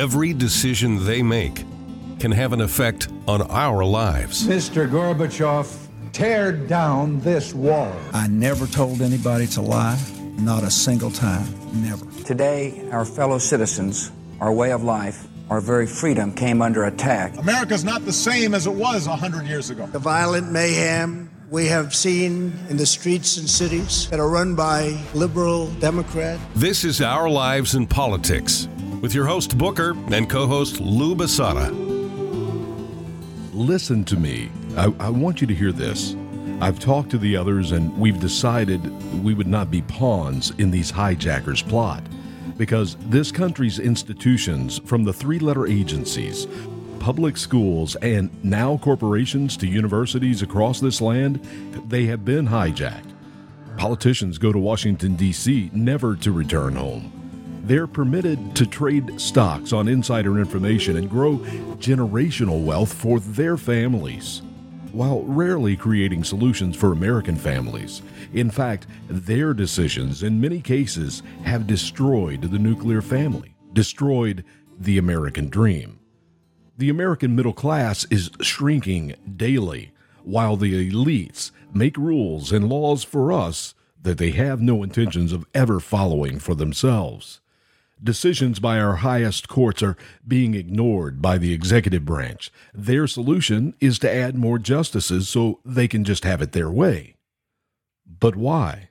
Every decision they make can have an effect on our lives. Mr. Gorbachev, tear down this wall. I never told anybody to lie, not a single time, never. Today, our fellow citizens, our way of life, our very freedom came under attack. America's not the same as it was 100 years ago. The violent mayhem we have seen in the streets and cities that are run by liberal Democrats. This is Our Lives in Politics with your host Booker and co host Lou Basada. Listen to me. I, I, want you to hear this. I've talked to the others, and we've decided we would not be pawns in these hijackers' plot because this country's institutions, from the three letter agencies, public schools, and now corporations to universities across this land, they have been hijacked. Politicians go to Washington, D.C., never to return home. They're permitted to trade stocks on insider information and grow generational wealth for their families, while rarely creating solutions for American families. In fact, their decisions in many cases have destroyed the nuclear family, destroyed the American dream. The American middle class is shrinking daily, while the elites make rules and laws for us that they have no intentions of ever following for themselves. Decisions by our highest courts are being ignored by the executive branch. Their solution is to add more justices so they can just have it their way. But why?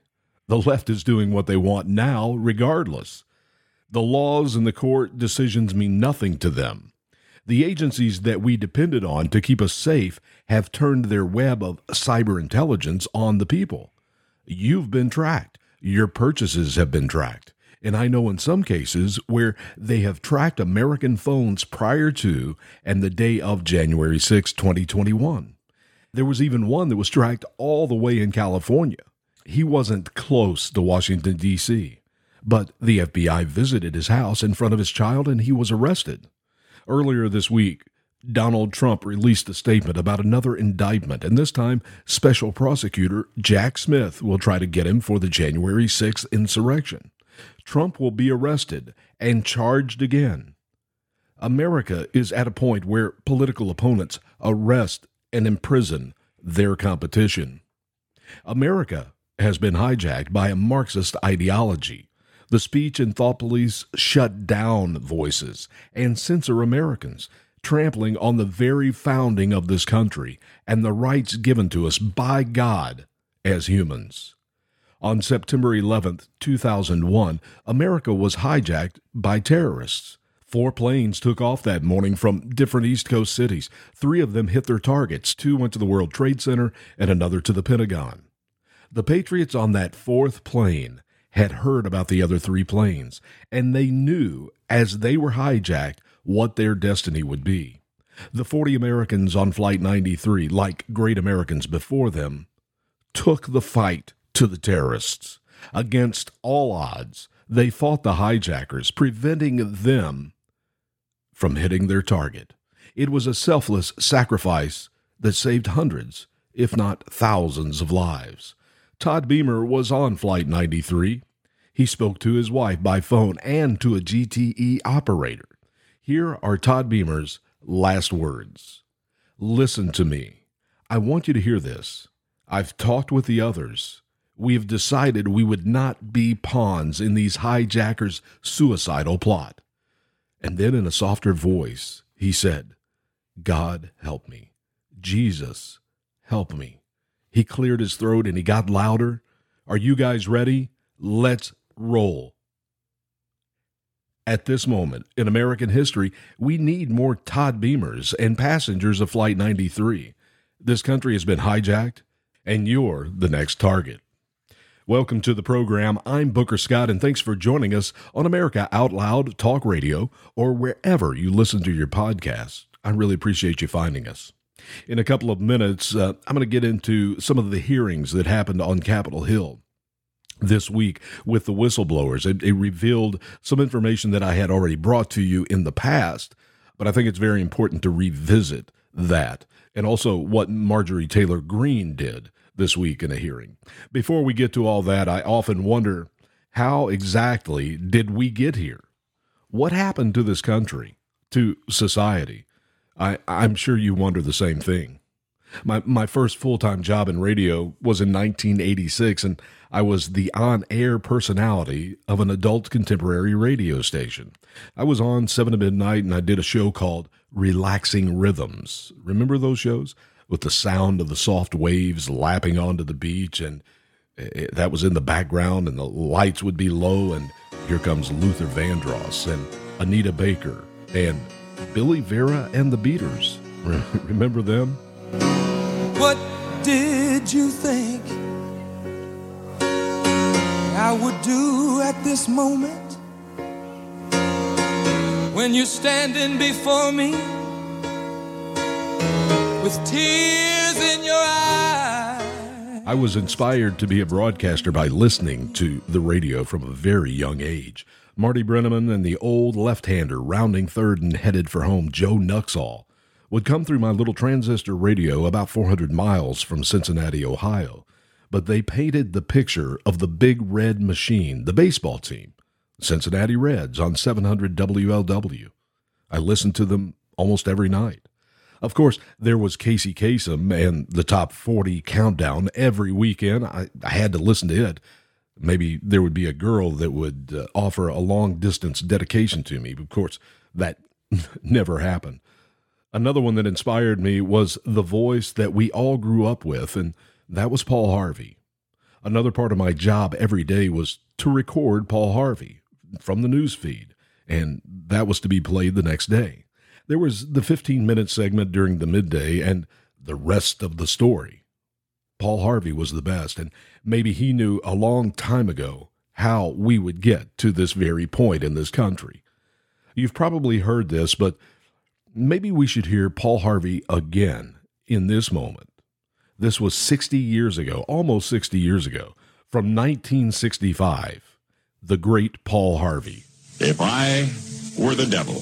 The left is doing what they want now, regardless. The laws and the court decisions mean nothing to them. The agencies that we depended on to keep us safe have turned their web of cyber intelligence on the people. You've been tracked. Your purchases have been tracked. And I know in some cases where they have tracked American phones prior to and the day of January 6, 2021. There was even one that was tracked all the way in California. He wasn't close to Washington, D.C., but the FBI visited his house in front of his child and he was arrested. Earlier this week, Donald Trump released a statement about another indictment, and this time, special prosecutor Jack Smith will try to get him for the January 6th insurrection. Trump will be arrested and charged again. America is at a point where political opponents arrest and imprison their competition. America has been hijacked by a Marxist ideology. The speech and thought police shut down voices and censor Americans, trampling on the very founding of this country and the rights given to us by God as humans. On September 11, 2001, America was hijacked by terrorists. Four planes took off that morning from different East Coast cities. Three of them hit their targets. Two went to the World Trade Center and another to the Pentagon. The Patriots on that fourth plane had heard about the other three planes, and they knew as they were hijacked what their destiny would be. The 40 Americans on Flight 93, like great Americans before them, took the fight to the terrorists. Against all odds, they fought the hijackers, preventing them from hitting their target. It was a selfless sacrifice that saved hundreds, if not thousands, of lives. Todd Beamer was on Flight 93. He spoke to his wife by phone and to a GTE operator. Here are Todd Beamer's last words Listen to me. I want you to hear this. I've talked with the others we have decided we would not be pawns in these hijackers' suicidal plot. And then, in a softer voice, he said, God help me. Jesus, help me. He cleared his throat and he got louder. Are you guys ready? Let's roll. At this moment in American history, we need more Todd Beamers and passengers of Flight 93. This country has been hijacked, and you're the next target. Welcome to the program. I'm Booker Scott, and thanks for joining us on America Out Loud Talk Radio or wherever you listen to your podcasts. I really appreciate you finding us. In a couple of minutes, uh, I'm going to get into some of the hearings that happened on Capitol Hill this week with the whistleblowers. It, it, revealed some information that I had already brought to you in the past, but I think it's very important to revisit that and also what Marjorie Taylor Greene did this week in a hearing. Before we get to all that, I often wonder how exactly did we get here? What happened to this country? to society. I, I'm sure you wonder the same thing. My, my first full time job in radio was in 1986, and I was the on air personality of an adult contemporary radio station. I was on 7 to midnight, and I did a show called Relaxing Rhythms. Remember those shows? With the sound of the soft waves lapping onto the beach, and it, that was in the background, and the lights would be low, and here comes Luther Vandross and Anita Baker and Billy Vera and the Beaters. Remember them? What did you think I would do at this moment when you're standing before me with tears in your eyes? I was inspired to be a broadcaster by listening to the radio from a very young age. Marty Brennaman and the old left hander rounding third and headed for home, Joe Nuxhall, would come through my little transistor radio about 400 miles from Cincinnati, Ohio. But they painted the picture of the big red machine, the baseball team, Cincinnati Reds on 700 WLW. I listened to them almost every night. Of course, there was Casey Kasem and the top 40 countdown every weekend. I, I had to listen to it maybe there would be a girl that would uh, offer a long distance dedication to me. Of course, that never happened. Another one that inspired me was the voice that we all grew up with, and that was Paul Harvey. Another part of my job every day was to record Paul Harvey from the news feed, and that was to be played the next day. There was the 15 minute segment during the midday and the rest of the story. Paul Harvey was the best, and maybe he knew a long time ago how we would get to this very point in this country. You've probably heard this, but maybe we should hear Paul Harvey again in this moment. This was 60 years ago, almost 60 years ago, from 1965. The great Paul Harvey. If I were the devil,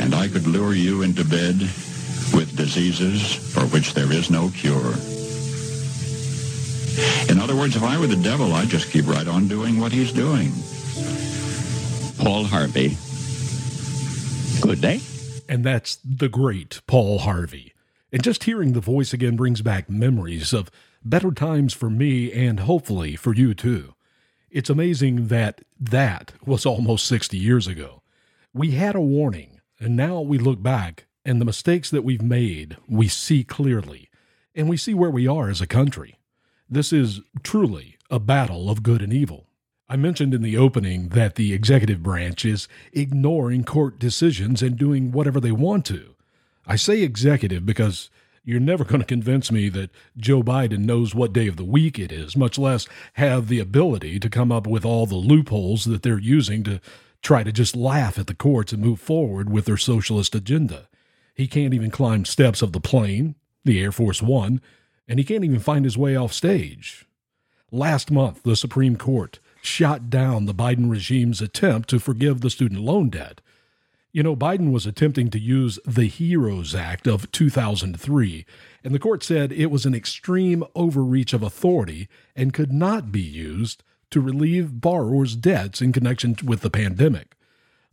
and I could lure you into bed with diseases for which there is no cure. In other words, if I were the devil, I'd just keep right on doing what he's doing. Paul Harvey. Good day. And that's the great Paul Harvey. And just hearing the voice again brings back memories of better times for me and hopefully for you too. It's amazing that that was almost 60 years ago. We had a warning, and now we look back, and the mistakes that we've made, we see clearly, and we see where we are as a country. This is truly a battle of good and evil. I mentioned in the opening that the executive branch is ignoring court decisions and doing whatever they want to. I say executive because you're never going to convince me that Joe Biden knows what day of the week it is, much less have the ability to come up with all the loopholes that they're using to try to just laugh at the courts and move forward with their socialist agenda. He can't even climb steps of the plane, the Air Force One, and he can't even find his way off stage. Last month, the Supreme Court shot down the Biden regime's attempt to forgive the student loan debt. You know, Biden was attempting to use the HEROES Act of 2003, and the court said it was an extreme overreach of authority and could not be used to relieve borrowers' debts in connection with the pandemic.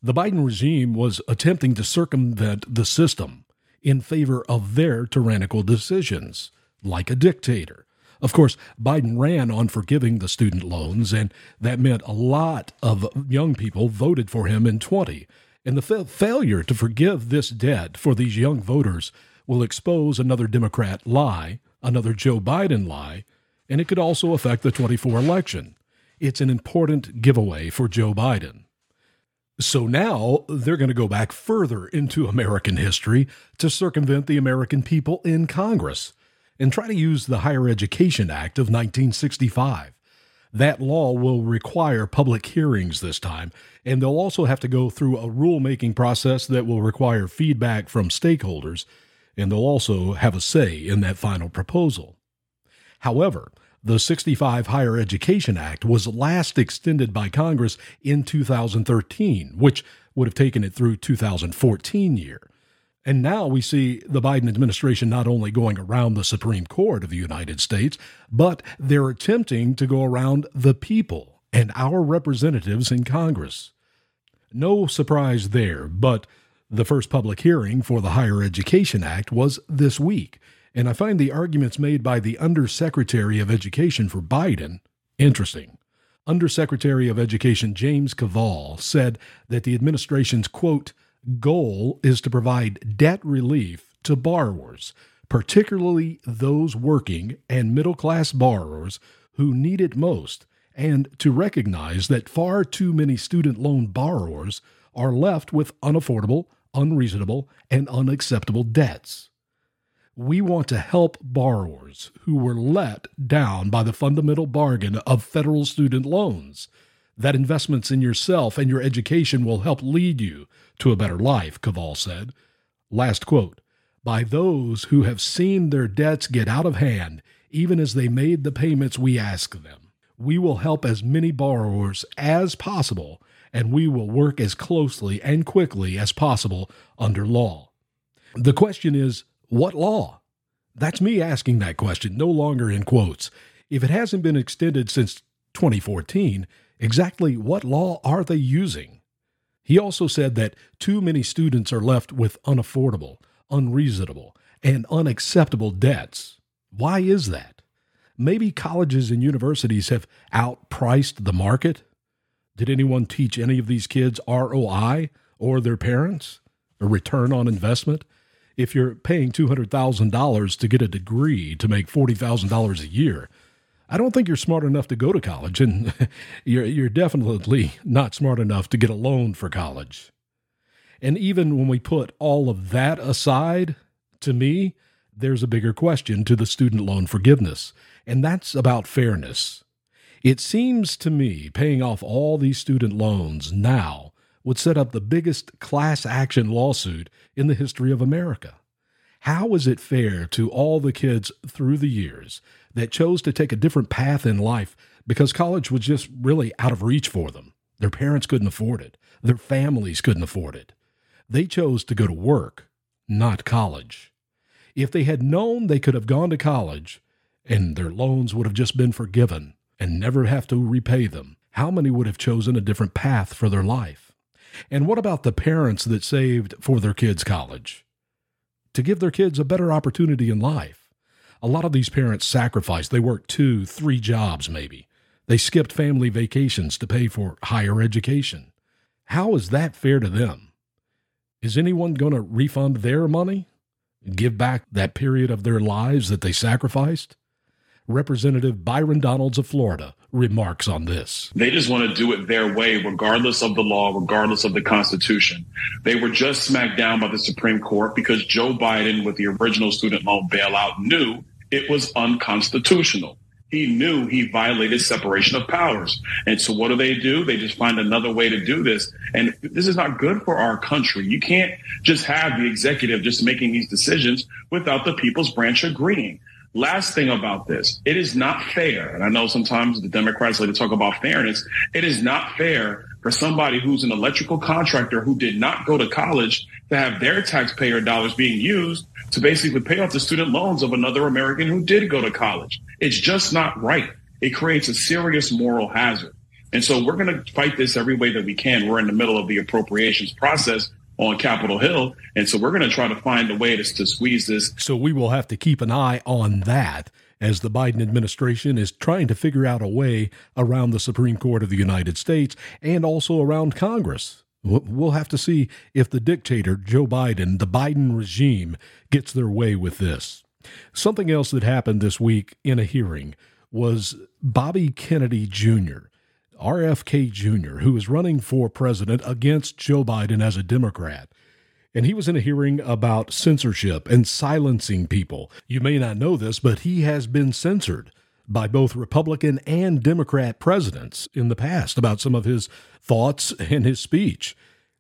The Biden regime was attempting to circumvent the system in favor of their tyrannical decisions, like a dictator. Of course, Biden ran on forgiving the student loans, and that meant a lot of young people voted for him in 20. And the fa- failure to forgive this debt for these young voters will expose another Democrat lie, another Joe Biden lie, and it could also affect the 24 election. It's an important giveaway for Joe Biden. So now they're going to go back further into American history to circumvent the American people in Congress and try to use the Higher Education Act of 1965. That law will require public hearings this time, and they'll also have to go through a rulemaking process that will require feedback from stakeholders, and they'll also have a say in that final proposal. However, the 65 Higher Education Act was last extended by Congress in 2013, which would have taken it through 2014 year. And now we see the Biden administration not only going around the Supreme Court of the United States, but they're attempting to go around the people and our representatives in Congress. No surprise there, but the first public hearing for the Higher Education Act was this week, and I find the arguments made by the Undersecretary of Education for Biden interesting. Undersecretary of Education James Kvaal said that the administration's quote goal is to provide debt relief to borrowers, particularly those working and middle class borrowers who need it most, and to recognize that far too many student loan borrowers are left with unaffordable, unreasonable, and unacceptable debts. We want to help borrowers who were let down by the fundamental bargain of federal student loans that investments in yourself and your education will help lead you to a better life, Kvaal said. Last quote By those who have seen their debts get out of hand, even as they made the payments we ask them. We will help as many borrowers as possible, and we will work as closely and quickly as possible under law. The question is what law? That's me asking that question, no longer in quotes. If it hasn't been extended since 2014, exactly what law are they using? He also said that too many students are left with unaffordable, unreasonable, and unacceptable debts. Why is that? Maybe colleges and universities have outpriced the market? Did anyone teach any of these kids ROI or their parents? A return on investment? If you're paying $200,000 to get a degree to make $40,000 a year, I don't think you're smart enough to go to college, and you're, you're definitely not smart enough to get a loan for college. And even when we put all of that aside, to me, there's a bigger question to the student loan forgiveness, and that's about fairness. It seems to me paying off all these student loans now would set up the biggest class action lawsuit in the history of America. How is it fair to all the kids through the years that chose to take a different path in life because college was just really out of reach for them. Their parents couldn't afford it, their families couldn't afford it. They chose to go to work, not college. If they had known they could have gone to college and their loans would have just been forgiven and never have to repay them, how many would have chosen a different path for their life? And what about the parents that saved for their kids' college? To give their kids a better opportunity in life. A lot of these parents sacrificed. They worked two, three jobs, maybe. They skipped family vacations to pay for higher education. How is that fair to them? Is anyone going to refund their money? Give back that period of their lives that they sacrificed? Representative Byron Donalds of Florida remarks on this. They just want to do it their way, regardless of the law, regardless of the Constitution. They were just smacked down by the Supreme Court because Joe Biden, with the original student loan bailout, knew it was unconstitutional. He knew he violated separation of powers. And so what do they do? They just find another way to do this. And this is not good for our country. You can't just have the executive just making these decisions without the people's branch agreeing. Last thing about this, it is not fair. And I know sometimes the Democrats like to talk about fairness. It is not fair for somebody who's an electrical contractor who did not go to college to have their taxpayer dollars being used to basically pay off the student loans of another American who did go to college. It's just not right. It creates a serious moral hazard. And so we're going to fight this every way that we can. We're in the middle of the appropriations process on Capitol Hill. And so we're going to try to find a way to, to squeeze this. So we will have to keep an eye on that as the Biden administration is trying to figure out a way around the Supreme Court of the United States and also around Congress. We'll have to see if the dictator, Joe Biden, the Biden regime, gets their way with this. Something else that happened this week in a hearing was Bobby Kennedy Jr. RFK Jr., who is running for president against Joe Biden as a Democrat. And he was in a hearing about censorship and silencing people. You may not know this, but he has been censored by both Republican and Democrat presidents in the past about some of his thoughts and his speech.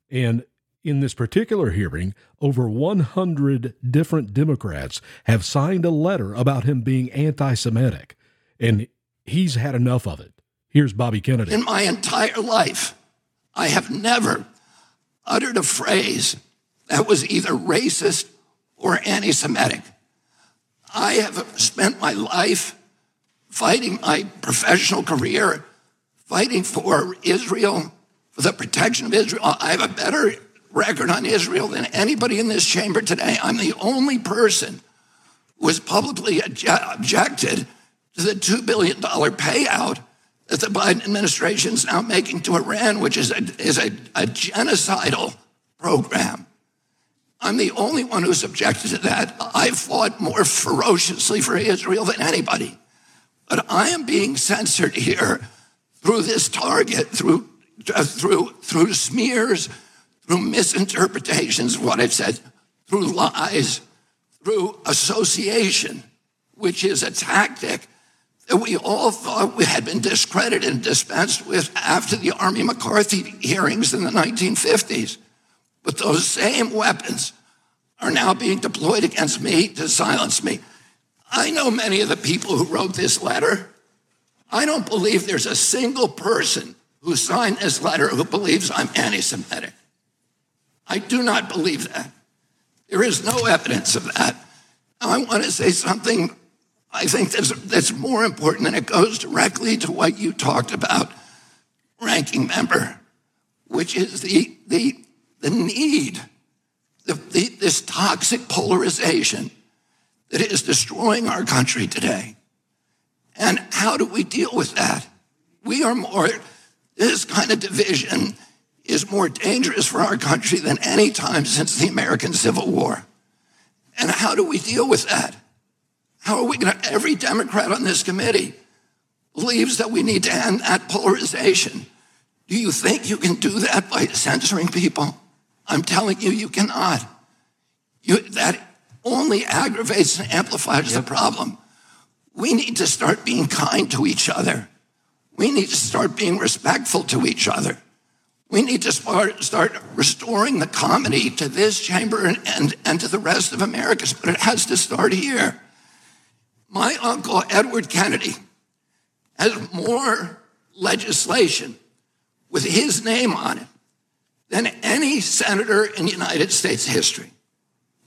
And in this particular hearing, over 100 different Democrats have signed a letter about him being anti Semitic. And he's had enough of it. Here's Bobby Kennedy. In my entire life, I have never uttered a phrase that was either racist or anti Semitic. I have spent my life fighting my professional career, fighting for Israel, for the protection of Israel. I have a better record on Israel than anybody in this chamber today. I'm the only person who has publicly objected to the $2 billion payout that the Biden administration is now making to Iran, which is a, is a, a genocidal program. I'm the only one who's objected to that. I fought more ferociously for Israel than anybody. But I am being censored here through this target, through, uh, through, through smears, through misinterpretations of what I've said, through lies, through association, which is a tactic that we all thought we had been discredited and dispensed with after the Army McCarthy hearings in the 1950s. But those same weapons are now being deployed against me to silence me. I know many of the people who wrote this letter. I don't believe there's a single person who signed this letter who believes I'm anti Semitic. I do not believe that. There is no evidence of that. Now, I want to say something I think that's, more important, and it goes directly to what you talked about, ranking member, which is the, the, the need, the, the, this toxic polarization that is destroying our country today. And how do we deal with that? We are more, this kind of division is more dangerous for our country than any time since the American Civil War. And how do we deal with that? How are we going to? Every Democrat on this committee believes that we need to end that polarization. Do you think you can do that by censoring people? I'm telling you, you cannot. You, that only aggravates and amplifies yep. the problem. We need to start being kind to each other. We need to start being respectful to each other. We need to start, start restoring the comity to this chamber and, and, and to the rest of America, but it has to start here. My uncle, Edward Kennedy, has more legislation with his name on it than any senator in United States history.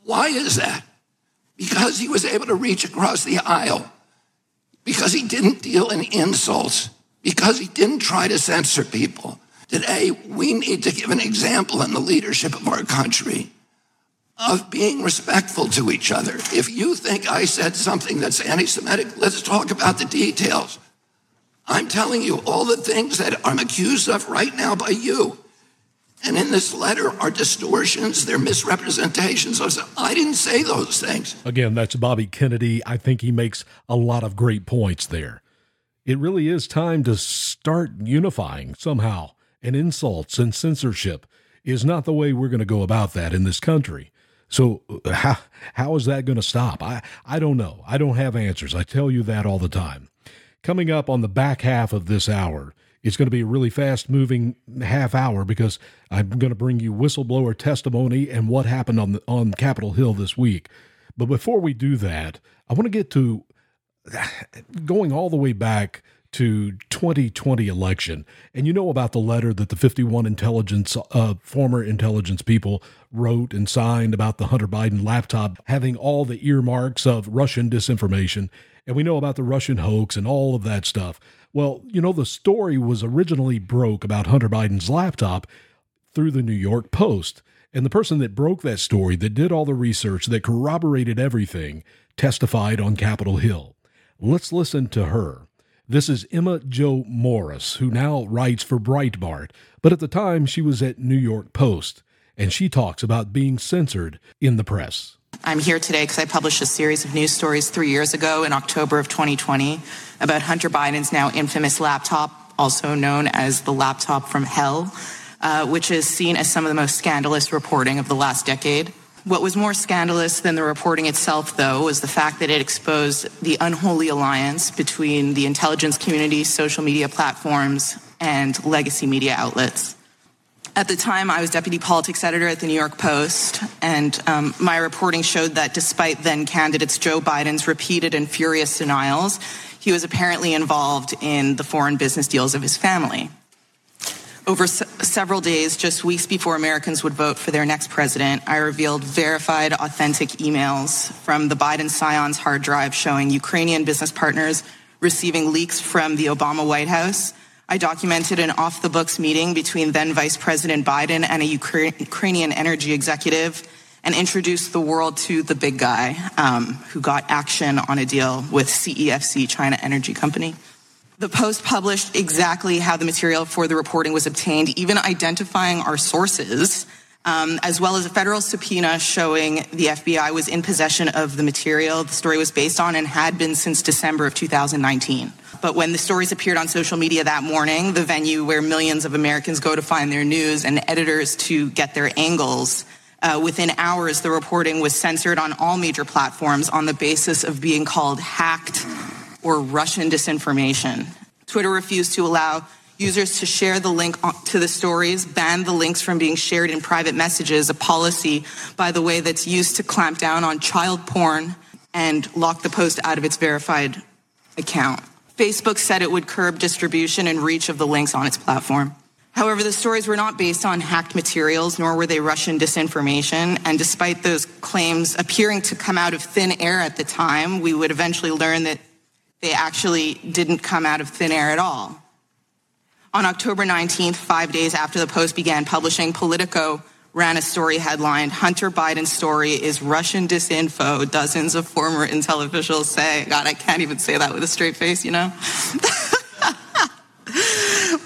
Why is that? Because he was able to reach across the aisle, because he didn't deal in insults, because he didn't try to censor people. Today, we need to give an example in the leadership of our country of being respectful to each other. If you think I said something that's anti Semitic, let's talk about the details. I'm telling you all the things that I'm accused of right now by you. And in this letter are distortions, they're misrepresentations. I didn't say those things. Again, that's Bobby Kennedy. I think he makes a lot of great points there. It really is time to start unifying somehow, and insults and censorship is not the way we're going to go about that in this country. So uh, how how is that going to stop? I I don't know. I don't have answers. I tell you that all the time. Coming up on the back half of this hour, it's going to be a really fast moving half hour because I'm going to bring you whistleblower testimony and what happened on the, on Capitol Hill this week. But before we do that, I want to get to going all the way back to 2020 election. And you know about the letter that the 51 intelligence uh, former intelligence people wrote and signed about the hunter biden laptop having all the earmarks of russian disinformation. And we know about the russian hoax and all of that stuff. Well you know the story was originally broke about hunter biden's laptop through the new york post. And the person that broke that story that did all the research that corroborated everything testified on capitol hill. Let's listen to her this is Emma Jo Morris, who now writes for Breitbart, but at the time she was at New York Post, and she talks about being censored in the press. I'm here today because I published a series of news stories three years ago in October of 2020 about Hunter Biden's now infamous laptop, also known as the laptop from hell, uh, which is seen as some of the most scandalous reporting of the last decade. What was more scandalous than the reporting itself, though, was the fact that it exposed the unholy alliance between the intelligence community, social media platforms, and legacy media outlets. At the time, I was deputy politics editor at the New York Post, and um, my reporting showed that despite then candidates Joe Biden's repeated and furious denials, he was apparently involved in the foreign business deals of his family. Over several days, just weeks before Americans would vote for their next president, I revealed verified, authentic emails from the Biden Scions hard drive showing Ukrainian business partners receiving leaks from the Obama White House. I documented an off the books meeting between then Vice President Biden and a Ukra- Ukrainian energy executive and introduced the world to the big guy um, who got action on a deal with CEFC, China Energy Company. The Post published exactly how the material for the reporting was obtained, even identifying our sources, um, as well as a federal subpoena showing the FBI was in possession of the material the story was based on and had been since December of 2019. But when the stories appeared on social media that morning, the venue where millions of Americans go to find their news and editors to get their angles, uh, within hours, the reporting was censored on all major platforms on the basis of being called hacked or Russian disinformation. Twitter refused to allow users to share the link to the stories, banned the links from being shared in private messages, a policy, by the way, that's used to clamp down on child porn and lock the post out of its verified account. Facebook said it would curb distribution and reach of the links on its platform. However, the stories were not based on hacked materials, nor were they Russian disinformation. And despite those claims appearing to come out of thin air at the time, we would eventually learn that they actually didn't come out of thin air at all. On October 19th, five days after the Post began publishing, Politico ran a story headlined Hunter Biden's story is Russian disinfo, dozens of former intel officials say. God, I can't even say that with a straight face, you know?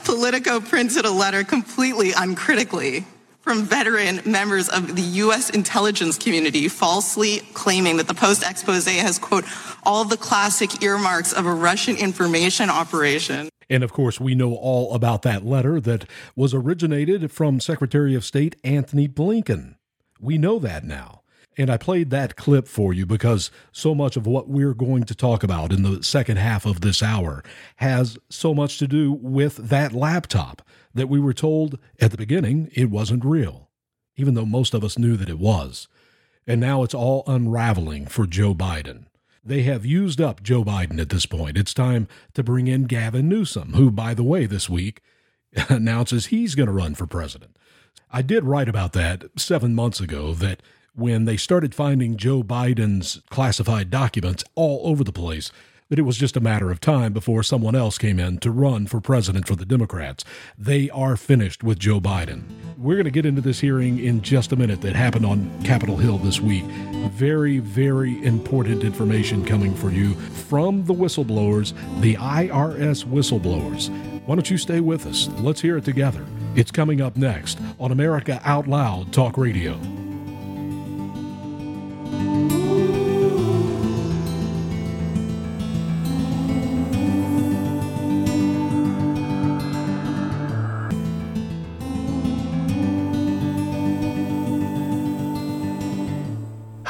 Politico printed a letter completely uncritically from veteran members of the U.S. intelligence community falsely claiming that the Post expose has, quote, all the classic earmarks of a Russian information operation. And of course, we know all about that letter that was originated from Secretary of State Anthony Blinken. We know that now. And I played that clip for you because so much of what we're going to talk about in the second half of this hour has so much to do with that laptop that we were told at the beginning it wasn't real, even though most of us knew that it was. And now it's all unraveling for Joe Biden. They have used up Joe Biden at this point. It's time to bring in Gavin Newsom, who, by the way, this week announces he's going to run for president. I did write about that seven months ago that when they started finding Joe Biden's classified documents all over the place, that it was just a matter of time before someone else came in to run for president for the Democrats. They are finished with Joe Biden. We're going to get into this hearing in just a minute that happened on Capitol Hill this week. Very, very important information coming for you from the whistleblowers, the IRS whistleblowers. Why don't you stay with us? Let's hear it together. It's coming up next on America Out Loud Talk Radio.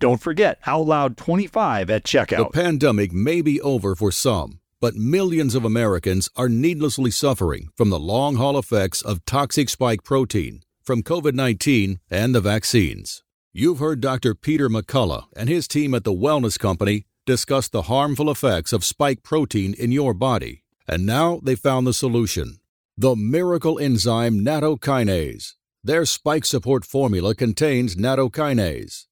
don't forget Out Loud 25 at checkout. The pandemic may be over for some, but millions of Americans are needlessly suffering from the long haul effects of toxic spike protein from COVID 19 and the vaccines. You've heard Dr. Peter McCullough and his team at the Wellness Company discuss the harmful effects of spike protein in your body, and now they found the solution the miracle enzyme nattokinase. Their spike support formula contains nattokinase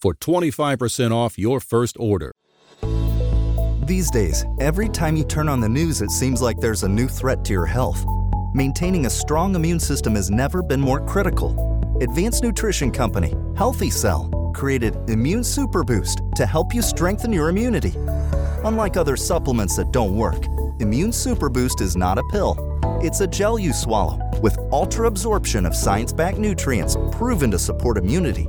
for 25% off your first order. These days, every time you turn on the news, it seems like there's a new threat to your health. Maintaining a strong immune system has never been more critical. Advanced Nutrition Company, Healthy Cell, created Immune Super Boost to help you strengthen your immunity. Unlike other supplements that don't work, Immune Super Boost is not a pill. It's a gel you swallow with ultra absorption of science backed nutrients proven to support immunity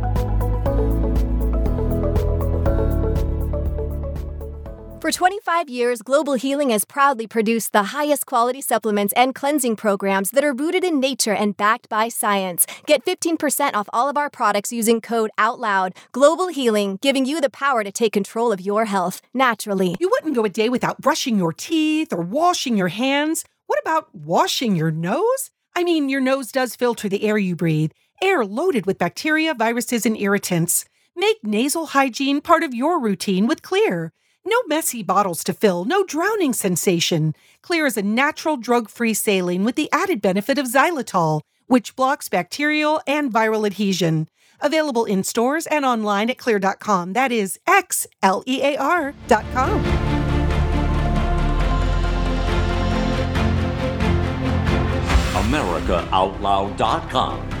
For 25 years, Global Healing has proudly produced the highest quality supplements and cleansing programs that are rooted in nature and backed by science. Get 15% off all of our products using code OUTLOUD. Global Healing, giving you the power to take control of your health naturally. You wouldn't go a day without brushing your teeth or washing your hands. What about washing your nose? I mean, your nose does filter the air you breathe, air loaded with bacteria, viruses, and irritants. Make nasal hygiene part of your routine with Xlear. No messy bottles to fill, no drowning sensation. Xlear is a natural drug free saline with the added benefit of xylitol, which blocks bacterial and viral adhesion. Available in stores and online at xlear.com. That is X L E A R.com. AmericaOutloud.com.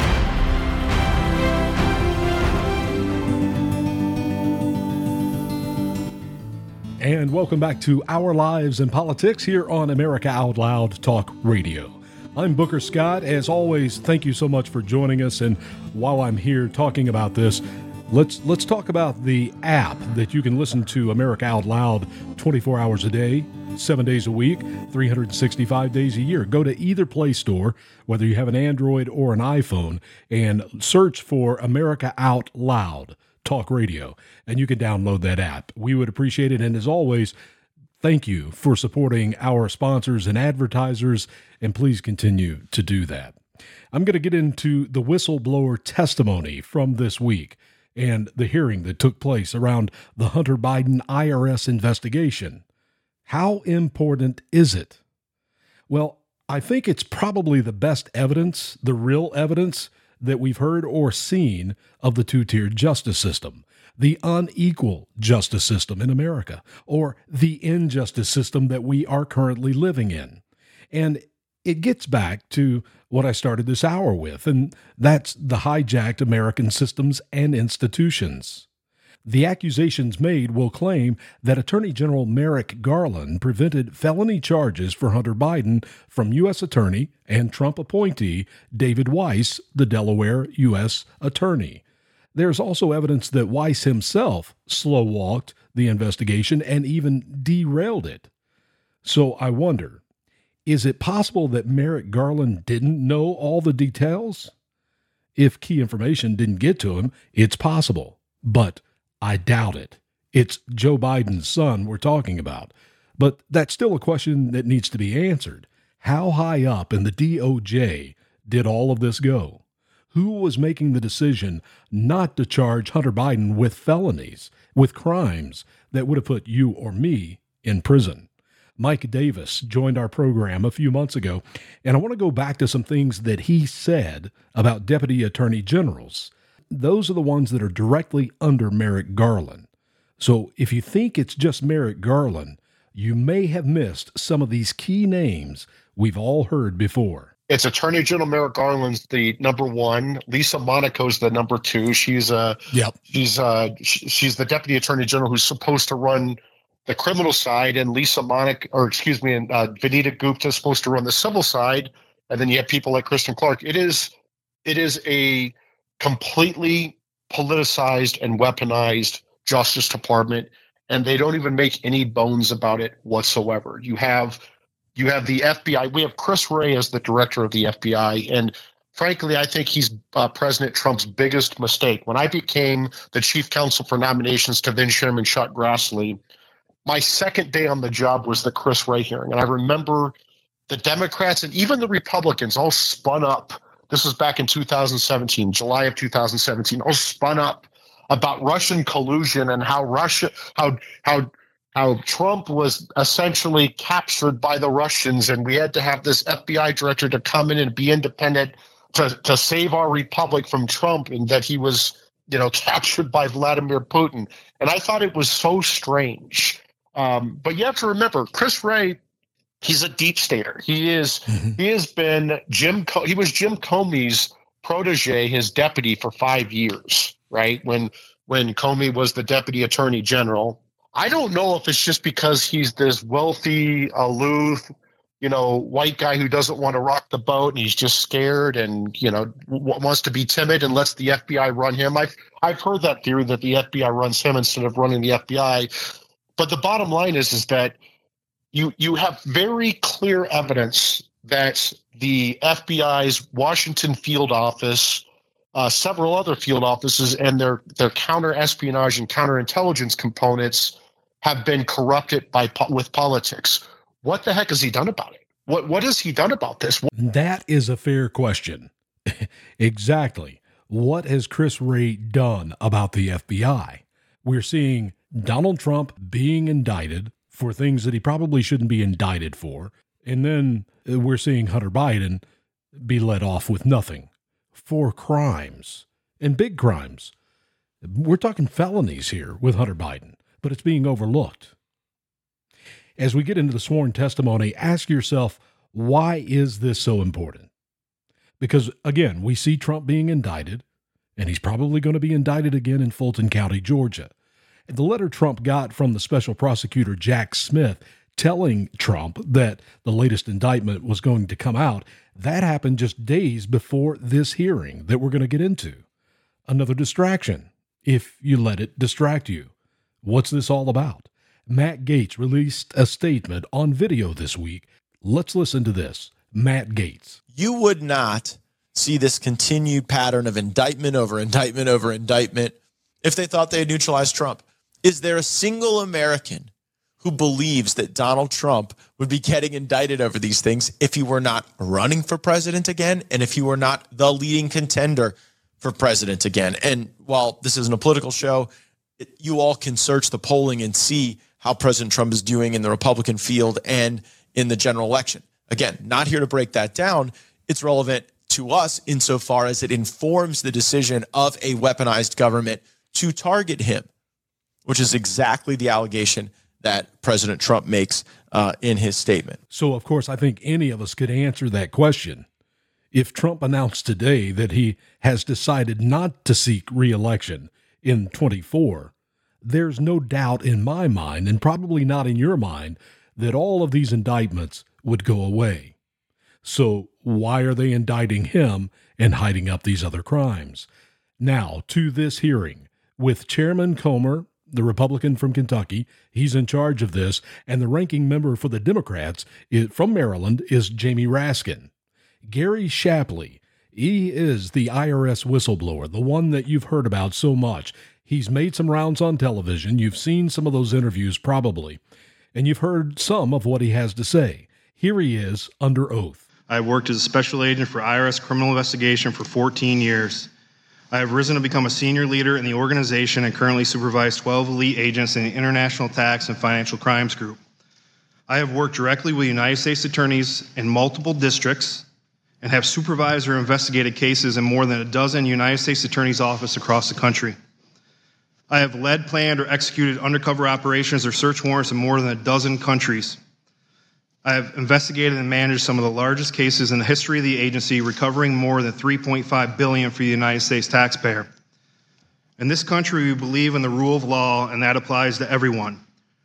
And welcome back to Our Lives and Politics here on America Out Loud Talk Radio. I'm Booker Scott. As always, thank you so much for joining us. And while I'm here talking about this, let's let's talk about the app that you can listen to America Out Loud 24 hours a day, seven days a week, 365 days a year. Go to either Play Store, whether you have an Android or an iPhone, and search for America Out Loud Talk Radio, and you can download that app. We would appreciate it. And as always, thank you for supporting our sponsors and advertisers, and please continue to do that. I'm going to get into the whistleblower testimony from this week and the hearing that took place around the Hunter Biden IRS investigation. How important is it? Well, I think it's probably the best evidence, the real evidence that we've heard or seen of the two tiered justice system, the unequal justice system in America, or the injustice system that we are currently living in. And it gets back to what I started this hour with, and that's the hijacked American systems and institutions. The accusations made will claim that Attorney General Merrick Garland prevented felony charges for Hunter Biden from U.S. Attorney and Trump appointee David Weiss, the Delaware U.S. Attorney. There's also evidence that Weiss himself slow walked the investigation and even derailed it. So I wonder is it possible that Merrick Garland didn't know all the details? If key information didn't get to him, it's possible. But I doubt it. It's Joe Biden's son we're talking about. But that's still a question that needs to be answered. How high up in the DOJ did all of this go? Who was making the decision not to charge Hunter Biden with felonies, with crimes that would have put you or me in prison? Mike Davis joined our program a few months ago, and I want to go back to some things that he said about deputy attorney generals those are the ones that are directly under Merrick Garland. So if you think it's just Merrick Garland, you may have missed some of these key names we've all heard before. It's Attorney General Merrick Garland's the number one. Lisa Monaco's the number two. She's uh yep. she's uh she's the deputy attorney general who's supposed to run the criminal side, and Lisa Monaco, or excuse me, and uh, Vanita Gupta is supposed to run the civil side, and then you have people like Kristen Clarke. It is it is a completely politicized and weaponized Justice Department, and they don't even make any bones about it whatsoever. You have you have the FBI. We have Chris Wray as the director of the FBI, and frankly, I think he's uh, President Trump's biggest mistake. When I became the chief counsel for nominations to then Chairman Chuck Grassley, my second day on the job was the Chris Wray hearing, and I remember the Democrats and even the Republicans all spun up this was back in 2017, July of 2017. All spun up about Russian collusion and how Russia, how how how Trump was essentially captured by the Russians, and we had to have this FBI director to come in and be independent to to save our republic from Trump, and that he was you know captured by Vladimir Putin. And I thought it was so strange. Um, but you have to remember, Chris Wray he's a deep stater. He is mm-hmm. he has been Jim he was Jim Comey's protege, his deputy for five years, right? When when Comey was the deputy attorney general. I don't know if it's just because he's this wealthy, aloof, you know, white guy who doesn't want to rock the boat and he's just scared and you know w- wants to be timid and lets the FBI run him. I've I've heard that theory that the FBI runs him instead of running the FBI. But the bottom line is is that you you have very clear evidence that the FBI's Washington field office, uh, several other field offices, and their their counter espionage and counterintelligence components have been corrupted by with politics. What the heck has he done about it? What what has he done about this? That is a fair question. exactly. What has Chris Wray done about the FBI? We're seeing Donald Trump being indicted for things that he probably shouldn't be indicted for. And then uh, we're seeing Hunter Biden be let off with nothing for crimes and big crimes. We're talking felonies here with Hunter Biden, but it's being overlooked. as we get into the sworn testimony, ask yourself, why is this so important? Because again, we see Trump being indicted, and he's probably going to be indicted again in Fulton County, Georgia. The letter Trump got from the special prosecutor Jack Smith telling Trump that the latest indictment was going to come out, that happened just days before this hearing that we're going to get into. Another distraction, if you let it distract you. What's this all about? Matt Gaetz released a statement on video this week. Let's listen to this. Matt Gaetz. You would not see this continued pattern of indictment over indictment over indictment if they thought they had neutralized Trump. Is there a single American who believes that Donald Trump would be getting indicted over these things if he were not running for president again and if he were not the leading contender for president again? And while this isn't a political show, you all can search the polling and see how President Trump is doing in the Republican field and in the general election. Again, not here to break that down. It's relevant to us insofar as it informs the decision of a weaponized government to target him, which is exactly the allegation that President Trump makes uh, in his statement. So, of course, I think any of us could answer that question. If Trump announced today that he has decided not to seek reelection in 24, there's no doubt in my mind, and probably not in your mind, that all of these indictments would go away. So, why are they indicting him and hiding up these other crimes? Now, to this hearing with Chairman Comer, the Republican from Kentucky, he's in charge of this, and the ranking member for the Democrats from Maryland is Jamie Raskin. Gary Shapley, he is the IRS whistleblower, the one that you've heard about so much. He's made some rounds on television. You've seen some of those interviews probably, and you've heard some of what he has to say. Here he is under oath. I worked as a special agent for IRS criminal investigation for 14 years. I have risen to become a senior leader in the organization and currently supervise 12 elite agents in the International Tax and Financial Crimes Group. I have worked directly with United States attorneys in multiple districts and have supervised or investigated cases in more than a dozen United States attorneys' offices across the country. I have led, planned, or executed undercover operations or search warrants in more than a dozen countries. I have investigated and managed some of the largest cases in the history of the agency, recovering more than 3.5 billion for the United States taxpayer. In this country, we believe in the rule of law, and that applies to everyone.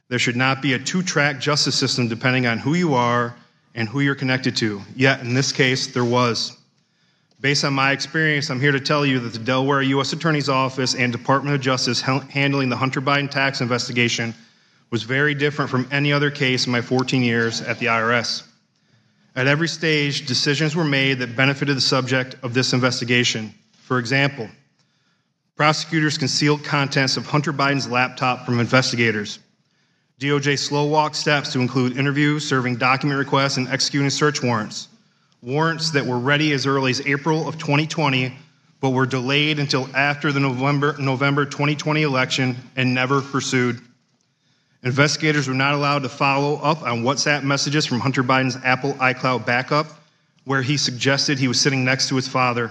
There should not be a two-track justice system depending on who you are and who you're connected to. Yet, in this case, there was. Based on my experience, I'm here to tell you that the Delaware U.S. Attorney's Office and Department of Justice handling the Hunter Biden tax investigation was very different from any other case in my 14 years at the IRS. At every stage, decisions were made that benefited the subject of this investigation. For example, prosecutors concealed contents of Hunter Biden's laptop from investigators. DOJ slow walked steps to include interviews, serving document requests, and executing search warrants warrants that were ready as early as April of 2020, but were delayed until after the November, November 2020 election and never pursued. Investigators were not allowed to follow up on WhatsApp messages from Hunter Biden's Apple iCloud backup, where he suggested he was sitting next to his father.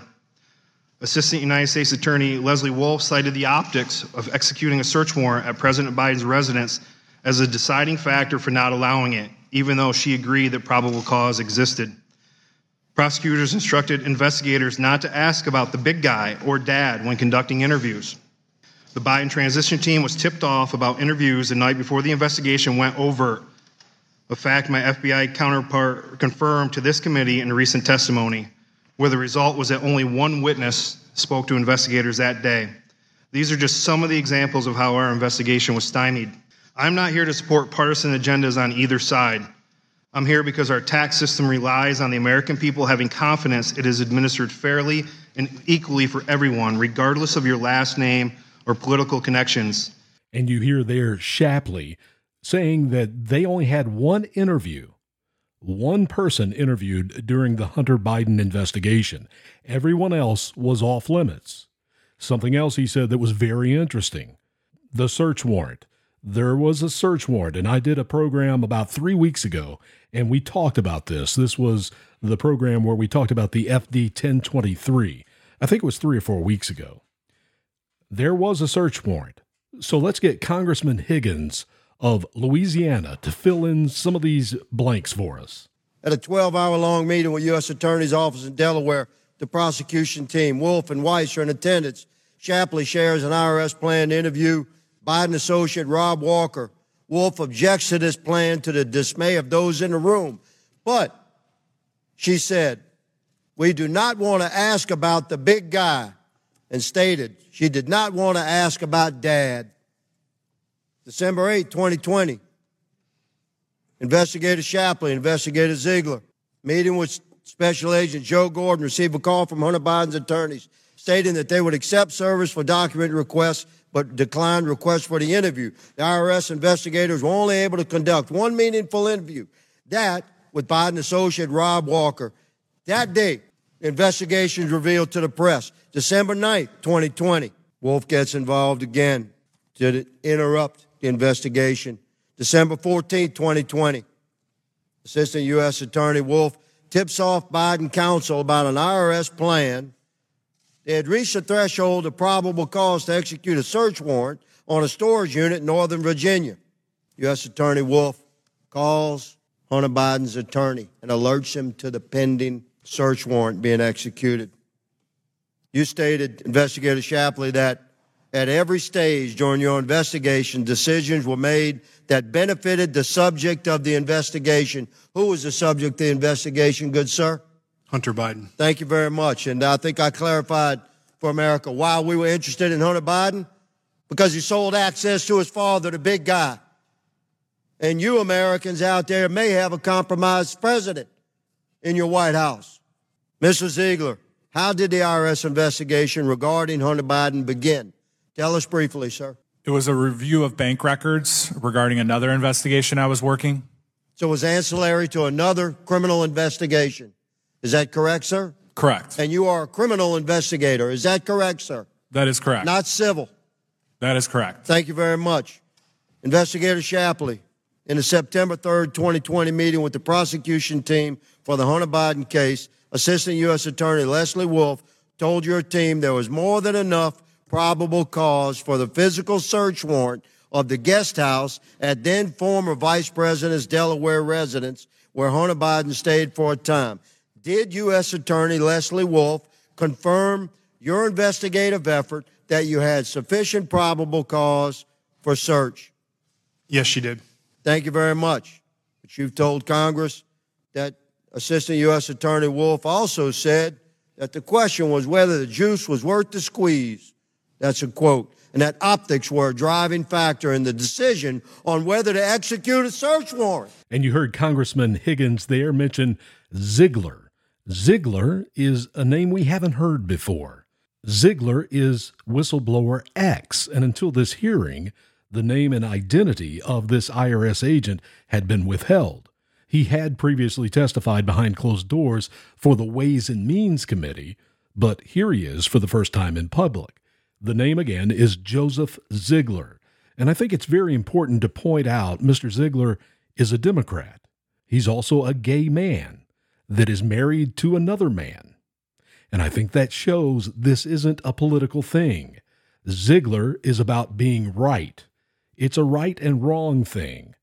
Assistant United States Attorney Leslie Wolf cited the optics of executing a search warrant at President Biden's residence as a deciding factor for not allowing it, even though she agreed that probable cause existed. Prosecutors instructed investigators not to ask about the big guy or dad when conducting interviews. The Biden transition team was tipped off about interviews the night before the investigation went over. A fact my FBI counterpart confirmed to this committee in a recent testimony, where the result was that only one witness spoke to investigators that day. These are just some of the examples of how our investigation was stymied. I'm not here to support partisan agendas on either side. I'm here because our tax system relies on the American people having confidence it is administered fairly and equally for everyone, regardless of your last name or political connections. And you hear there Shapley saying that they only had one interview, one person interviewed during the Hunter Biden investigation. Everyone else was off limits. Something else he said that was very interesting the search warrant there was a search warrant, and I did a program about three weeks ago, and we talked about this. This was the program where we talked about the FD 1023. I think it was three or four weeks ago. There was a search warrant. So let's get Congressman Higgins of Louisiana to fill in some of these blanks for us. At a 12 hour long meeting with U.S. Attorney's Office in Delaware, the prosecution team, Wolf and Weiss, are in attendance. Shapley shares an IRS plan to interview Biden associate Rob Walker. Wolf objects to this plan to the dismay of those in the room. But she said, We do not want to ask about the big guy, and stated she did not want to ask about dad. December 8, 2020. Investigator Shapley, Investigator Ziegler, meeting with Special Agent Joe Gordon, received a call from Hunter Biden's attorneys stating that they would accept service for document requests but declined requests for the interview. The IRS investigators were only able to conduct one meaningful interview, that with Biden associate Rob Walker. That day, investigations revealed to the press, December 9th, 2020. Wolf gets involved again to interrupt the investigation. December 14th, 2020. Assistant U.S. Attorney Wolf tips off Biden counsel about an IRS plan they had reached a threshold of probable cause to execute a search warrant on a storage unit in Northern Virginia. U.S. Attorney Wolf calls Hunter Biden's attorney and alerts him to the pending search warrant being executed. You stated, Investigator Shapley, that at every stage during your investigation, decisions were made that benefited the subject of the investigation. Who was the subject of the investigation, good sir? Hunter Biden. Thank you very much. And I think I clarified for America why we were interested in Hunter Biden because he sold access to his father, the big guy. And you Americans out there may have a compromised president in your White House. Mr. Ziegler, how did the IRS investigation regarding Hunter Biden begin? Tell us briefly, sir. It was a review of bank records regarding another investigation I was working. So it was ancillary to another criminal investigation. Is that correct, sir? Correct. And you are a criminal investigator. Is that correct, sir? That is correct. Not civil. That is correct. Thank you very much. Investigator Shapley, in a September 3rd, 2020 meeting with the prosecution team for the Hunter Biden case, Assistant U.S. Attorney Leslie Wolf told your team there was more than enough probable cause for the physical search warrant of the guest house at then former Vice President's Delaware residence where Hunter Biden stayed for a time did U.S. Attorney Leslie Wolf confirm your investigative effort that you had sufficient probable cause for search? Yes, she did. Thank you very much. But you've told Congress that Assistant U.S. Attorney Wolf also said that the question was whether the juice was worth the squeeze. That's a quote. And that optics were a driving factor in the decision on whether to execute a search warrant. And you heard Congressman Higgins there mention Ziegler Ziegler is a name we haven't heard before. Ziegler is whistleblower X, and until this hearing, the name and identity of this IRS agent had been withheld. He had previously testified behind closed doors for the Ways and Means Committee, but here he is for the first time in public. The name again is Joseph Ziegler, and I think it's very important to point out Mr. Ziegler is a Democrat. He's also a gay man that is married to another man. And I think that shows this isn't a political thing. Ziegler is about being right. It's a right and wrong thing.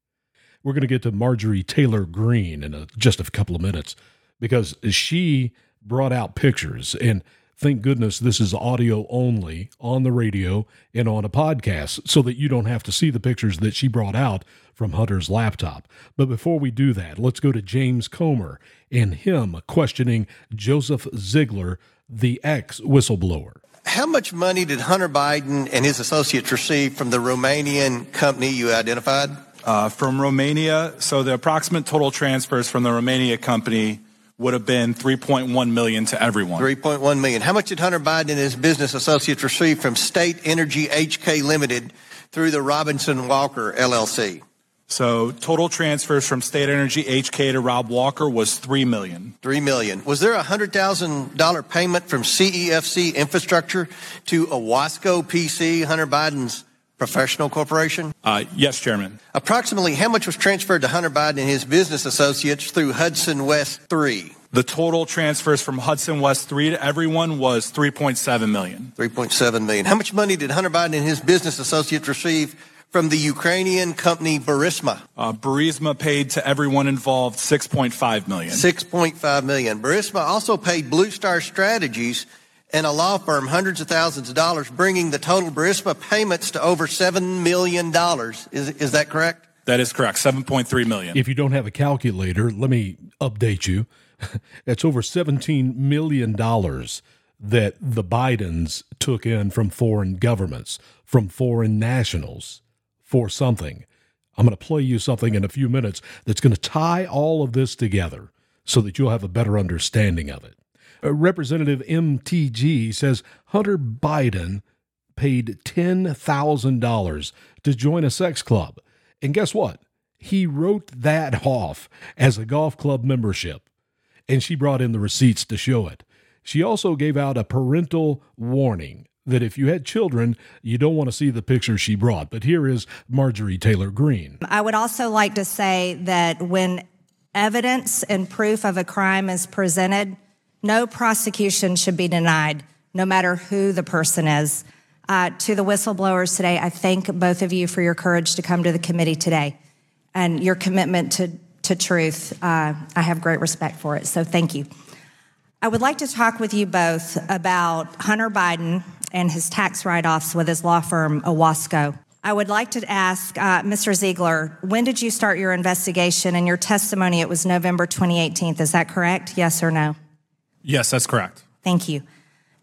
We're going to get to Marjorie Taylor Greene in a, just a couple of minutes because she brought out pictures and Thank goodness this is audio only on the radio and on a podcast so that you don't have to see the pictures that she brought out from Hunter's laptop. But before we do that, let's go to James Comer and him questioning Joseph Ziegler, the ex whistleblower. How much money did Hunter Biden and his associates receive from the Romanian company you identified? Uh, from Romania, so the approximate total transfers from the Romania company would have been 3.1 million to everyone. 3.1 million. How much did Hunter Biden and his business associates receive from State Energy HK Limited through the Robinson Walker LLC? So total transfers from State Energy HK to Rob Walker was 3 million. 3 million. Was there a $100,000 payment from CEFC Infrastructure to Owasco PC, Hunter Biden's professional corporation? Uh, yes, Chairman. Approximately how much was transferred to Hunter Biden and his business associates through Hudson West 3? The total transfers from Hudson West 3 to everyone was 3.7 million. 3.7 million. How much money did Hunter Biden and his business associates receive from the Ukrainian company Burisma. Uh, Burisma paid to everyone involved 6.5 million. 6.5 million. Burisma also paid Blue Star Strategies and a law firm hundreds of thousands of dollars, bringing the total Burisma payments to over $7 million. Is, is that correct? That is correct. 7.3 million. If you don't have a calculator, let me update you. It's over $17 million that the Bidens took in from foreign governments, from foreign nationals for something. I'm going to play you something in a few minutes that's going to tie all of this together so that you'll have a better understanding of it. Uh, Representative MTG says Hunter Biden paid $10,000 to join a sex club. And guess what? He wrote that off as a golf club membership. And she brought in the receipts to show it. She also gave out a parental warning that if you had children, you don't want to see the picture she brought. But here is Marjorie Taylor Greene. I would also like to say that when evidence and proof of a crime is presented, no prosecution should be denied, no matter who the person is. Uh, to the whistleblowers today, I thank both of you for your courage to come to the committee today and your commitment to, to truth. Uh, I have great respect for it, so thank you. I would like to talk with you both about Hunter Biden and his tax write offs with his law firm, Owasco. I would like to ask uh, Mr. Ziegler, when did you start your investigation? In your testimony, it was November 2018. Is that correct? Yes or no? Yes, that's correct. Thank you.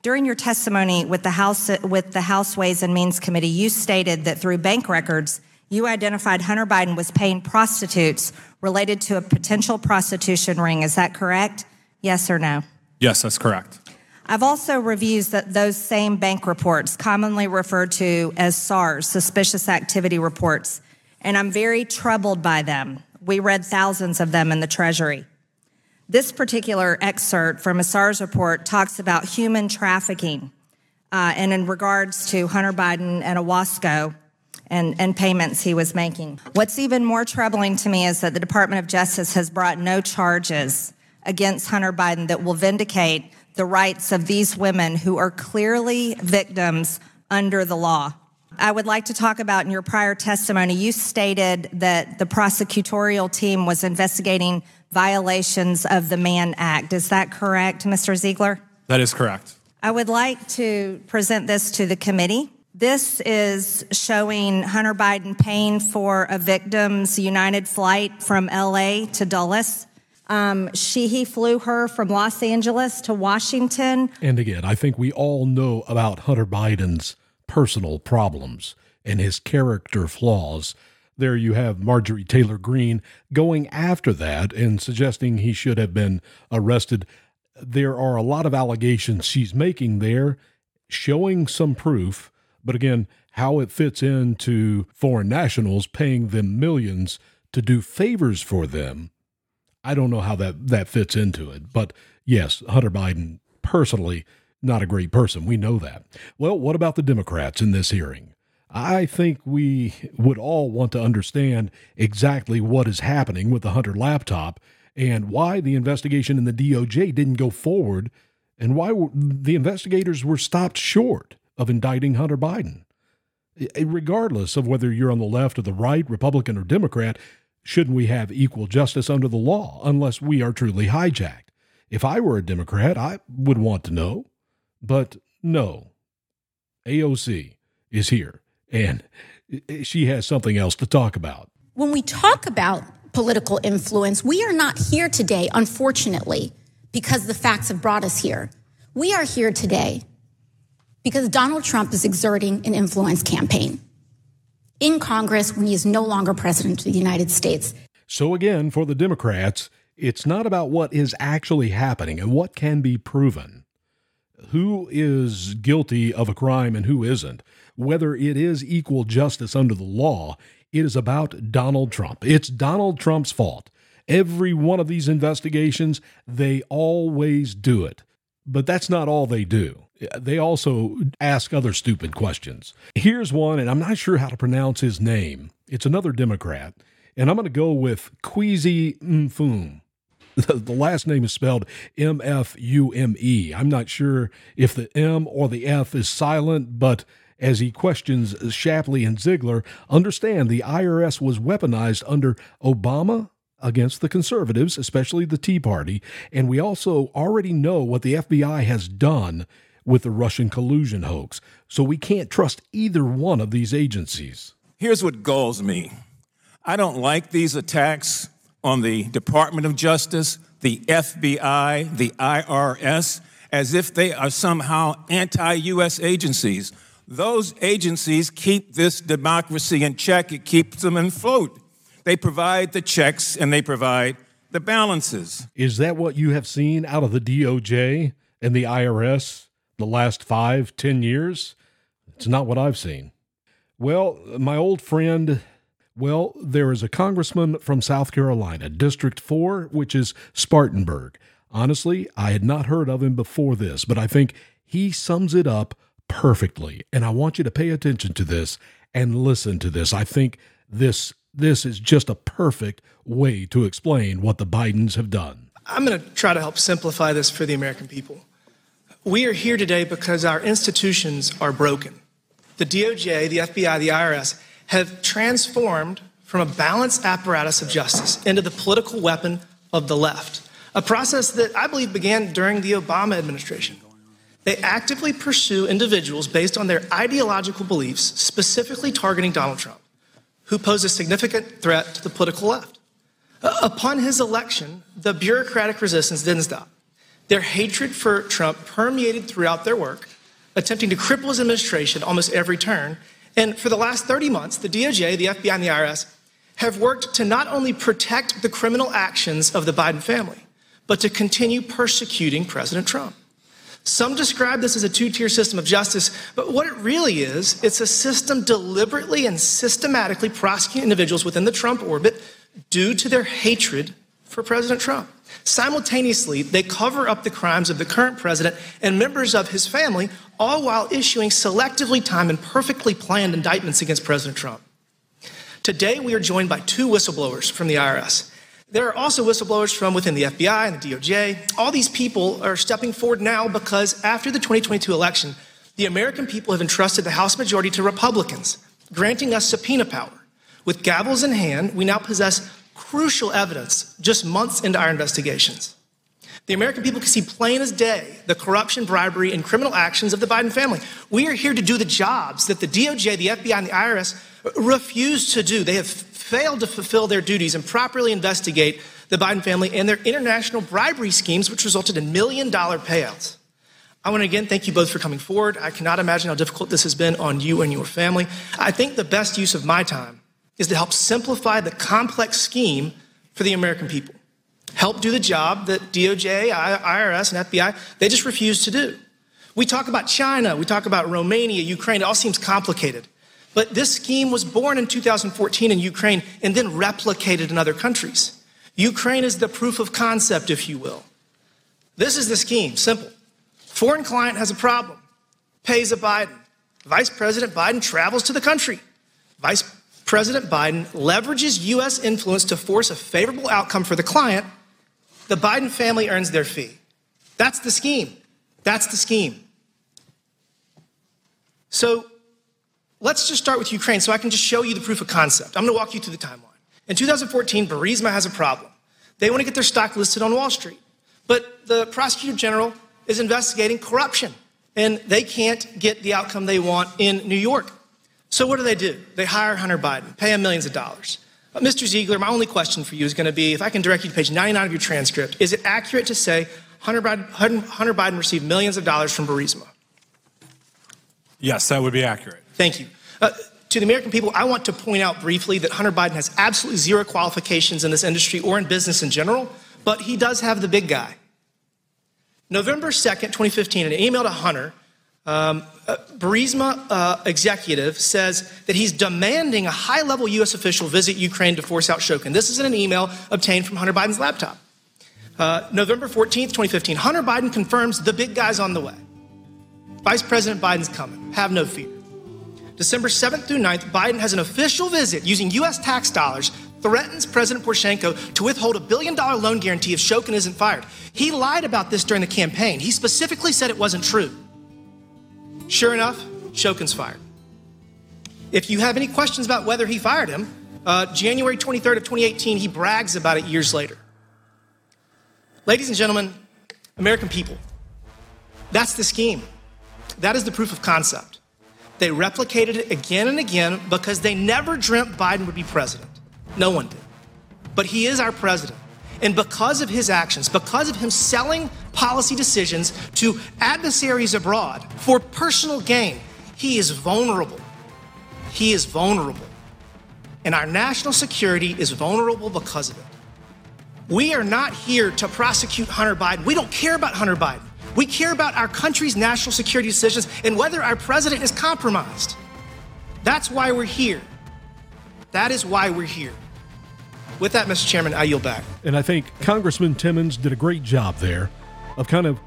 During your testimony with the House with the House Ways and Means Committee, you stated that through bank records, you identified Hunter Biden was paying prostitutes related to a potential prostitution ring. Is that correct? Yes or no? Yes, that's correct. I've also reviewed that those same bank reports, commonly referred to as SARS, suspicious activity reports, and I'm very troubled by them. We read thousands of them in the Treasury. This particular excerpt from a SARS report talks about human trafficking, uh, and in regards to Hunter Biden and Owasco and, and payments he was making. What's even more troubling to me is that the Department of Justice has brought no charges against Hunter Biden that will vindicate the rights of these women who are clearly victims under the law. I would like to talk about in your prior testimony, you stated that the prosecutorial team was investigating violations of the Mann Act. Is that correct, Mr. Ziegler? That is correct. I would like to present this to the committee. This is showing Hunter Biden paying for a victim's United flight from LA to Dulles. Um, she he flew her from Los Angeles to Washington. And again, I think we all know about Hunter Biden's personal problems and his character flaws. There you have Marjorie Taylor Greene going after that and suggesting he should have been arrested. There are a lot of allegations she's making there, showing some proof, but again, how it fits into foreign nationals paying them millions to do favors for them I don't know how that that fits into it, but yes, Hunter Biden personally not a great person. We know that. Well, what about the Democrats in this hearing? I think we would all want to understand exactly what is happening with the Hunter laptop and why the investigation in the DOJ didn't go forward and why the investigators were stopped short of indicting Hunter Biden. Regardless of whether you're on the left or the right, Republican or Democrat, Shouldn't we have equal justice under the law unless we are truly hijacked? If I were a Democrat, I would want to know. But no, AOC is here and she has something else to talk about. When we talk about political influence, we are not here today, unfortunately, because the facts have brought us here. We are here today because Donald Trump is exerting an influence campaign in Congress when he is no longer president of the United States. So, again, for the Democrats, it's not about what is actually happening and what can be proven. Who is guilty of a crime and who isn't? Whether it is equal justice under the law, it is about Donald Trump. It's Donald Trump's fault. Every one of these investigations, they always do it. But that's not all they do they also ask other stupid questions. Here's one, and I'm not sure how to pronounce his name. It's another Democrat, and I'm going to go with Kweisi Mfume. The last name is spelled M F U M E. I'm not sure if the M or the F is silent, but as he questions Shapley and Ziegler. Understand the IRS was weaponized under Obama against the conservatives, especially the Tea Party, and we also already know what the FBI has done with the Russian collusion hoax. So we can't trust either one of these agencies. Here's what galls me I don't like these attacks on the Department of Justice, the FBI, the IRS, as if they are somehow anti US agencies. Those agencies keep this democracy in check, it keeps them afloat. They provide the checks and they provide the balances. Is that what you have seen out of the DOJ and the IRS the last five, ten years? It's not what I've seen. Well, my old friend, well, there is a congressman from South Carolina, District 4, which is Spartanburg. Honestly, I had not heard of him before this, but I think he sums it up perfectly. And I want you to pay attention to this and listen to this. I think this this is just a perfect way to explain what the Bidens have done. I'm going to try to help simplify this for the American people. We are here today because our institutions are broken. The DOJ, the FBI, the IRS have transformed from a balanced apparatus of justice into the political weapon of the left, a process that I believe began during the Obama administration. They actively pursue individuals based on their ideological beliefs, specifically targeting Donald Trump who posed a significant threat to the political left. Uh, upon his election, the bureaucratic resistance didn't stop. Their hatred for Trump permeated throughout their work, attempting to cripple his administration almost every turn. And for the last 30 months, the DOJ, the FBI, and the IRS have worked to not only protect the criminal actions of the Biden family, but to continue persecuting President Trump. Some describe this as a two tier system of justice, but what it really is, it's a system deliberately and systematically prosecuting individuals within the Trump orbit due to their hatred for President Trump. Simultaneously, they cover up the crimes of the current president and members of his family, all while issuing selectively timed and perfectly planned indictments against President Trump. Today, we are joined by two whistleblowers from the IRS. There are also whistleblowers from within the FBI and the DOJ. All these people are stepping forward now because after the 2022 election, the American people have entrusted the House majority to Republicans, granting us subpoena power. With gavels in hand, we now possess crucial evidence just months into our investigations. The American people can see plain as day the corruption, bribery, and criminal actions of the Biden family. We are here to do the jobs that the DOJ, the FBI, and the IRS refuse to do. They have failed to fulfill their duties and properly investigate the Biden family and their international bribery schemes, which resulted in million dollar payouts. I want to again thank you both for coming forward. I cannot imagine how difficult this has been on you and your family. I think the best use of my time is to help simplify the complex scheme for the American people. Help do the job that DOJ, IRS, and FBI, they just refuse to do. We talk about China, we talk about Romania, Ukraine, it all seems complicated. But this scheme was born in 2014 in Ukraine and then replicated in other countries. Ukraine is the proof of concept, if you will. This is the scheme simple. Foreign client has a problem, pays a Biden. Vice President Biden travels to the country. Vice President Biden leverages U.S. influence to force a favorable outcome for the client. The Biden family earns their fee. That's the scheme. That's the scheme. So let's just start with Ukraine so I can just show you the proof of concept. I'm going to walk you through the timeline. In 2014, Burisma has a problem. They want to get their stock listed on Wall Street. But the prosecutor general is investigating corruption, and they can't get the outcome they want in New York. So what do they do? They hire Hunter Biden, pay him millions of dollars. Uh, but Mr. Ziegler, my only question for you is going to be if I can direct you to page 99 of your transcript, is it accurate to say Hunter Biden, Hunter Biden received millions of dollars from Burisma? Yes, that would be accurate. Thank you. Uh, to the American people, I want to point out briefly that Hunter Biden has absolutely zero qualifications in this industry or in business in general, but he does have the big guy. November 2nd, 2015, in an email to Hunter, um, uh, Burisma uh, executive says that he's demanding a high level U.S. official visit Ukraine to force out Shokin. This is in an email obtained from Hunter Biden's laptop. Uh, November 14th, 2015, Hunter Biden confirms the big guy's on the way. Vice President Biden's coming. Have no fear. December 7th through 9th, Biden has an official visit using U.S. tax dollars, threatens President Poroshenko to withhold a billion dollar loan guarantee if Shokin isn't fired. He lied about this during the campaign. He specifically said it wasn't true. Sure enough, Shokin's fired. If you have any questions about whether he fired him, uh, January 23rd of 2018, he brags about it years later. Ladies and gentlemen, American people, that's the scheme. That is the proof of concept. They replicated it again and again because they never dreamt Biden would be president. No one did. But he is our president. And because of his actions, because of him selling policy decisions to adversaries abroad for personal gain, he is vulnerable. He is vulnerable. And our national security is vulnerable because of it. We are not here to prosecute Hunter Biden. We don't care about Hunter Biden. We care about our country's national security decisions and whether our president is compromised. That's why we're here. That is why we're here. With that, Mr. Chairman, I yield back. And I think Congressman Timmons did a great job there of kind of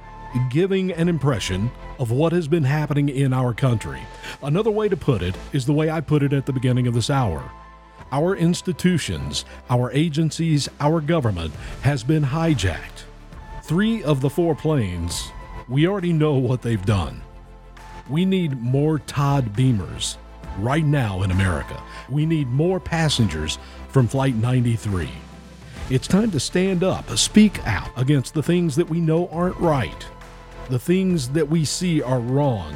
giving an impression of what has been happening in our country. Another way to put it is the way I put it at the beginning of this hour. Our institutions, our agencies, our government has been hijacked. Three of the four planes, we already know what they've done. We need more Todd Beamers right now in America. We need more passengers from Flight 93. It's time to stand up, speak out against the things that we know aren't right, the things that we see are wrong.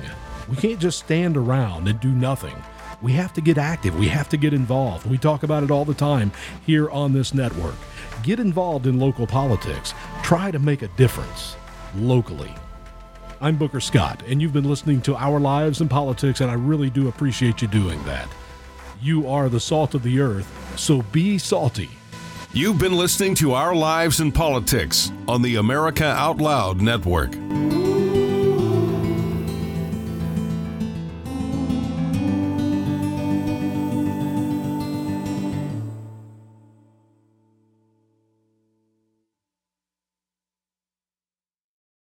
We can't just stand around and do nothing. We have to get active. We have to get involved. We talk about it all the time here on this network. Get involved in local politics. Try to make a difference locally. I'm Booker Scott, and you've been listening to Our Lives and Politics, and I really do appreciate you doing that. You are the salt of the earth, so be salty. You've been listening to Our Lives and Politics on the America Out Loud Network.